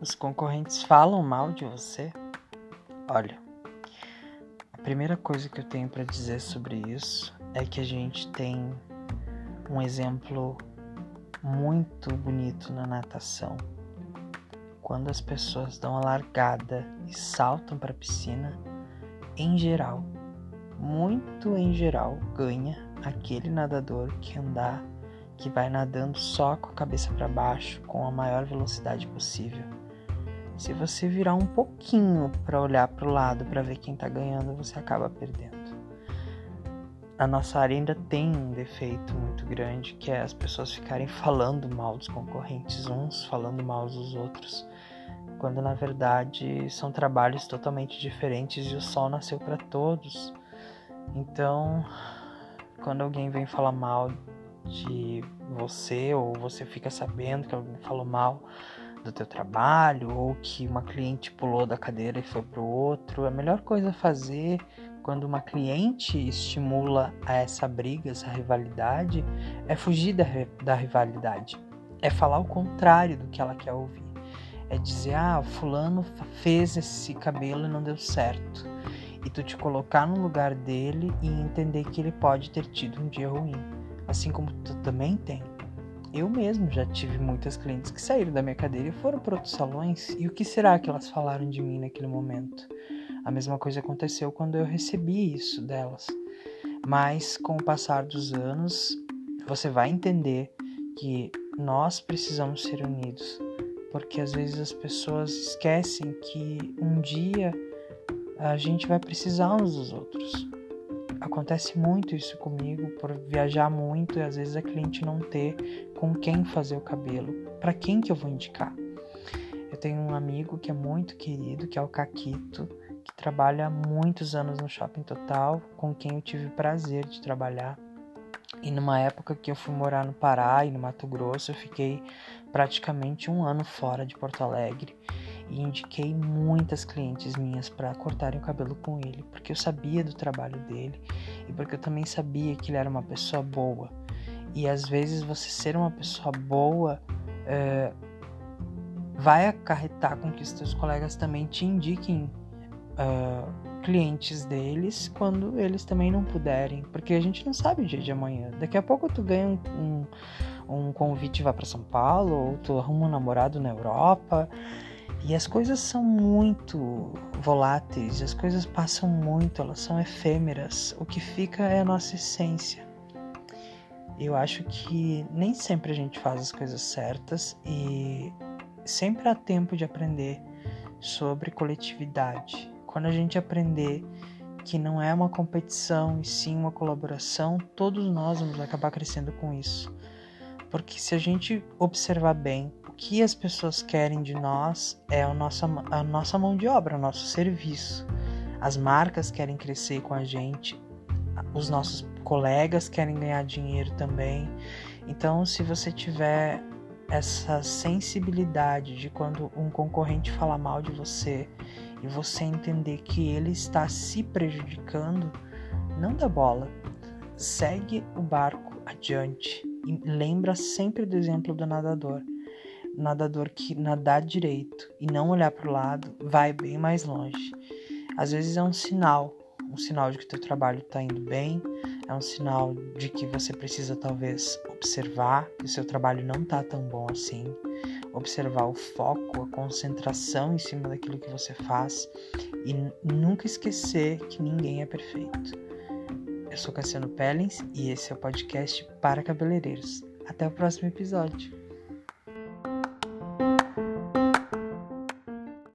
Os concorrentes falam mal de você? Olha, a primeira coisa que eu tenho para dizer sobre isso é que a gente tem um exemplo muito bonito na natação. Quando as pessoas dão a largada e saltam para a piscina, em geral, muito em geral, ganha aquele nadador que andar, que vai nadando só com a cabeça para baixo, com a maior velocidade possível. Se você virar um pouquinho para olhar para o lado para ver quem está ganhando, você acaba perdendo a nossa área ainda tem um defeito muito grande, que é as pessoas ficarem falando mal dos concorrentes, uns falando mal dos outros, quando na verdade são trabalhos totalmente diferentes e o sol nasceu para todos. Então, quando alguém vem falar mal de você ou você fica sabendo que alguém falou mal do teu trabalho ou que uma cliente pulou da cadeira e foi pro outro, a melhor coisa a fazer quando uma cliente estimula a essa briga, essa rivalidade, é fugir da, da rivalidade. É falar o contrário do que ela quer ouvir. É dizer, ah, fulano fez esse cabelo e não deu certo. E tu te colocar no lugar dele e entender que ele pode ter tido um dia ruim. Assim como tu também tem. Eu mesmo já tive muitas clientes que saíram da minha cadeira e foram para outros salões. E o que será que elas falaram de mim naquele momento? A mesma coisa aconteceu quando eu recebi isso delas. Mas com o passar dos anos, você vai entender que nós precisamos ser unidos, porque às vezes as pessoas esquecem que um dia a gente vai precisar uns dos outros. Acontece muito isso comigo por viajar muito e às vezes a cliente não ter com quem fazer o cabelo. Para quem que eu vou indicar? Eu tenho um amigo que é muito querido, que é o Caquito, que trabalha muitos anos no Shopping Total, com quem eu tive o prazer de trabalhar. E numa época que eu fui morar no Pará e no Mato Grosso, eu fiquei praticamente um ano fora de Porto Alegre e indiquei muitas clientes minhas para cortarem o cabelo com ele, porque eu sabia do trabalho dele e porque eu também sabia que ele era uma pessoa boa. E às vezes você ser uma pessoa boa é, vai acarretar com que os seus colegas também te indiquem uh, clientes deles quando eles também não puderem, porque a gente não sabe o dia de amanhã. Daqui a pouco tu ganha um, um, um convite e vai para São Paulo, ou tu arruma um namorado na Europa. E as coisas são muito voláteis, as coisas passam muito, elas são efêmeras. O que fica é a nossa essência. Eu acho que nem sempre a gente faz as coisas certas e sempre há tempo de aprender sobre coletividade, quando a gente aprender que não é uma competição e sim uma colaboração, todos nós vamos acabar crescendo com isso. Porque se a gente observar bem, que as pessoas querem de nós é a nossa, a nossa mão de obra, o nosso serviço. As marcas querem crescer com a gente, os nossos colegas querem ganhar dinheiro também. Então, se você tiver essa sensibilidade de quando um concorrente fala mal de você e você entender que ele está se prejudicando, não dá bola. Segue o barco adiante e lembra sempre do exemplo do nadador. Nadador que nadar direito e não olhar para o lado vai bem mais longe. Às vezes é um sinal, um sinal de que o teu trabalho está indo bem, é um sinal de que você precisa talvez observar que o seu trabalho não está tão bom assim observar o foco, a concentração em cima daquilo que você faz e nunca esquecer que ninguém é perfeito. Eu sou Cassiano Pellens e esse é o podcast para cabeleireiros. Até o próximo episódio.